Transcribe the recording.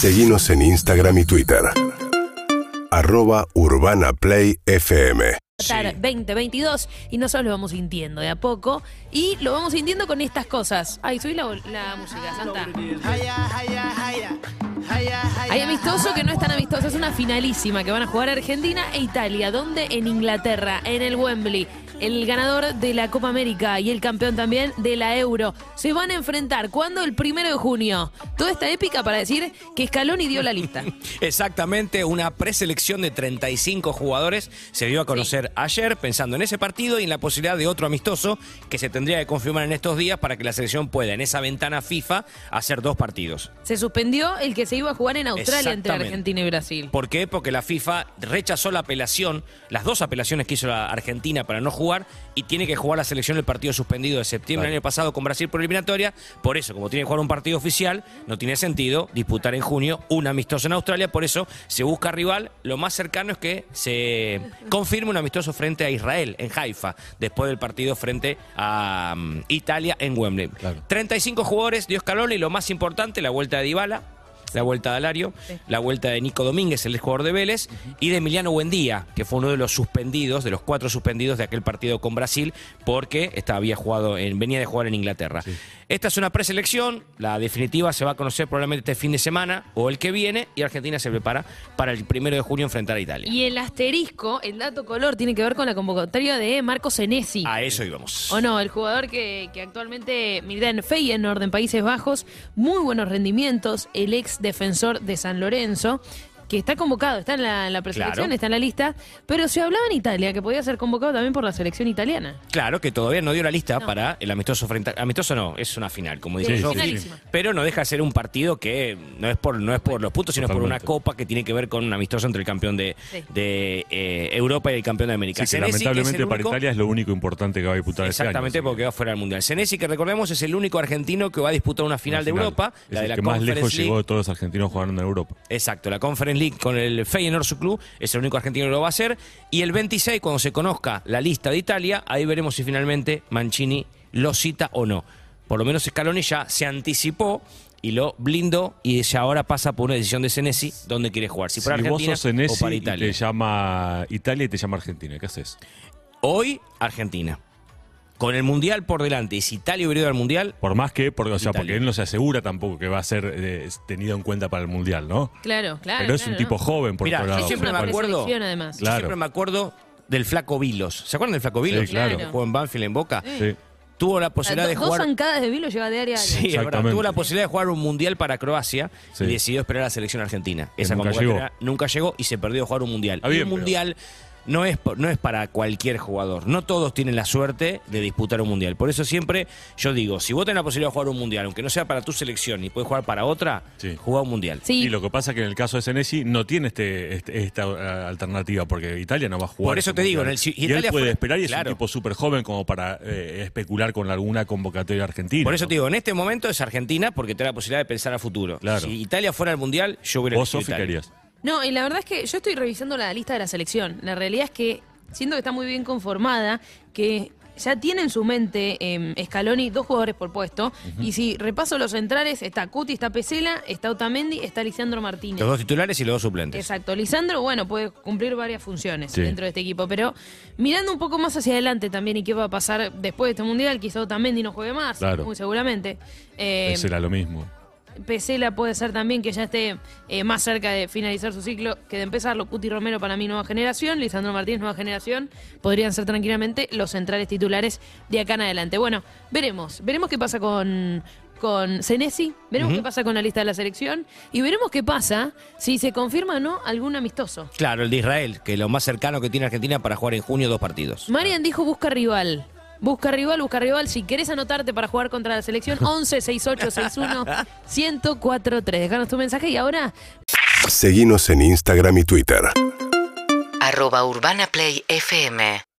Seguimos en Instagram y Twitter. Arroba Urbana Play FM. Qatar 2022 y nosotros lo vamos sintiendo de a poco y lo vamos sintiendo con estas cosas. Ay, subí la, la música, Santa. Hay amistoso que no es tan amistoso, es una finalísima que van a jugar Argentina e Italia. ¿Dónde? En Inglaterra, en el Wembley. El ganador de la Copa América y el campeón también de la Euro se van a enfrentar. ¿Cuándo? El primero de junio. Toda esta épica para decir que Scaloni dio la lista. Exactamente, una preselección de 35 jugadores se dio a conocer ayer pensando en ese partido y en la posibilidad de otro amistoso que se tendría que confirmar en estos días para que la selección pueda en esa ventana FIFA hacer dos partidos. Se suspendió el que se iba a jugar en Australia entre. Argentina y Brasil. ¿Por qué? Porque la FIFA rechazó la apelación, las dos apelaciones que hizo la Argentina para no jugar y tiene que jugar la selección el partido suspendido de septiembre del año pasado con Brasil por eliminatoria. Por eso, como tiene que jugar un partido oficial, no tiene sentido disputar en junio un amistoso en Australia. Por eso se busca rival. Lo más cercano es que se confirme un amistoso frente a Israel en Haifa, después del partido frente a mm, Italia en Wembley. 35 jugadores dio Scaloni y lo más importante, la vuelta de Dybala, la vuelta de Alario, la vuelta de Nico Domínguez, el jugador de Vélez, y de Emiliano Buendía, que fue uno de los suspendidos, de los cuatro suspendidos de aquel partido con Brasil, porque estaba, había jugado en, venía de jugar en Inglaterra. Esta es una preselección, la definitiva se va a conocer probablemente este fin de semana o el que viene, y Argentina se prepara para el primero de junio enfrentar a Italia. Y el asterisco, el dato color, tiene que ver con la convocatoria de Marco Senesi. A eso íbamos. ¿O no? El jugador que, que actualmente milita en Feyenoord en Países Bajos, muy buenos rendimientos, el ex defensor de San Lorenzo, que está convocado, está en la, en la preselección, Claro. está en la lista, pero se hablaba en Italia que podía ser convocado también por la selección italiana. Claro que todavía no dio la lista No. para el amistoso frente a, amistoso no, es una final, como dice Sí, Sofi, finalísima. pero no deja de ser un partido que no es por no es por los puntos, sino por una copa que tiene que ver con un amistoso entre el campeón de, Sí. de, eh, Europa y el campeón de América. Sí, que Senesi, que es lamentablemente para Italia es lo único importante que va a disputar Exactamente, este año. porque va fuera del Mundial. Senesi, que recordemos, es el único argentino que va a disputar una final de Europa, Es la de el la que más lejos League. llegó de todos los argentinos jugando en Europa. Exacto, la Conference League con el Feyenoord su club es el único argentino que lo va a hacer y el 26 cuando se conozca la lista de Italia, ahí veremos si finalmente Mancini lo cita o no. Por lo menos Scaloni ya se anticipó y lo blindó y ya ahora pasa por una decisión de Senesi dónde quiere jugar, si para si vos Argentina sos Senesi o para y Italia. te llama Italia y te llama Argentina, ¿qué haces? Hoy Argentina. Con el Mundial por delante y si Italia hubiera ido al Mundial, Por más que, porque, o sea, Italia. porque él no se asegura tampoco que va a ser eh, tenido en cuenta para el Mundial, ¿no? Claro, claro. Pero es un tipo ¿no? joven, por Mirá, otro yo lado. siempre una me acuerdo- yo Claro. siempre me acuerdo del flaco Vilos. ¿Se acuerdan del flaco Vilos? Sí, claro. Que jugó en Banfield en Boca. Sí. Tuvo la posibilidad de dos jugar. zancadas de Vilo lleva de área a área. Sí, es verdad. Exactamente. Tuvo la posibilidad de jugar un mundial para Croacia Sí. y decidió esperar a la selección argentina. Esa nunca convocatoria nunca llegó y se perdió de jugar un mundial. Bien, un pero- mundial no es, por- no es para cualquier jugador. No todos tienen la suerte de disputar un mundial. Por eso siempre yo digo, si vos tenés la posibilidad de jugar un mundial, aunque no sea para tu selección y puedes jugar para otra, Sí. juega un mundial. Sí, Y lo que pasa es que en el caso de Senesi no tiene este, este- esta eh, alternativa, porque Italia no va a jugar. Por eso te digo, en el- si y Italia él puede fuera- esperar y es claro. un tipo súper joven como para eh, especular con alguna convocatoria argentina. Por eso ¿no? te digo, en este momento es Argentina porque te da la posibilidad de pensar a futuro. Claro. Si Italia fuera al mundial, yo hubiera Vos, Sofi. No, y la verdad es que yo estoy revisando la lista de la selección. La realidad es que siento que está muy bien conformada, que ya tiene en su mente eh, Scaloni dos jugadores por puesto. Y si repaso los centrales, está Cuti, está Pesela, está Otamendi, está Lisandro Martínez. Los dos titulares y los dos suplentes. Exacto, Lisandro, bueno, puede cumplir varias funciones Sí. dentro de este equipo, pero mirando un poco más hacia adelante también y qué va a pasar después de este mundial, quizá Otamendi no juegue más, Claro. muy seguramente. Eh, lo mismo. Pesela puede ser también que ya esté eh, más cerca de finalizar su ciclo que de empezarlo. Cuti Romero para mí nueva generación, Lisandro Martínez nueva generación. Podrían ser tranquilamente los centrales titulares de acá en adelante. Bueno, veremos. Veremos qué pasa con, con Senesi, veremos qué pasa con la lista de la selección y veremos qué pasa si se confirma o no algún amistoso. Claro, el de Israel, que es lo más cercano que tiene Argentina para jugar en junio dos partidos. Marian dijo busca rival. Busca rival, busca rival. Si querés anotarte para jugar contra la selección, 11 68 61 1043. Dejanos tu mensaje y ahora Seguinos en Instagram y Twitter. arroba Urbana Play FM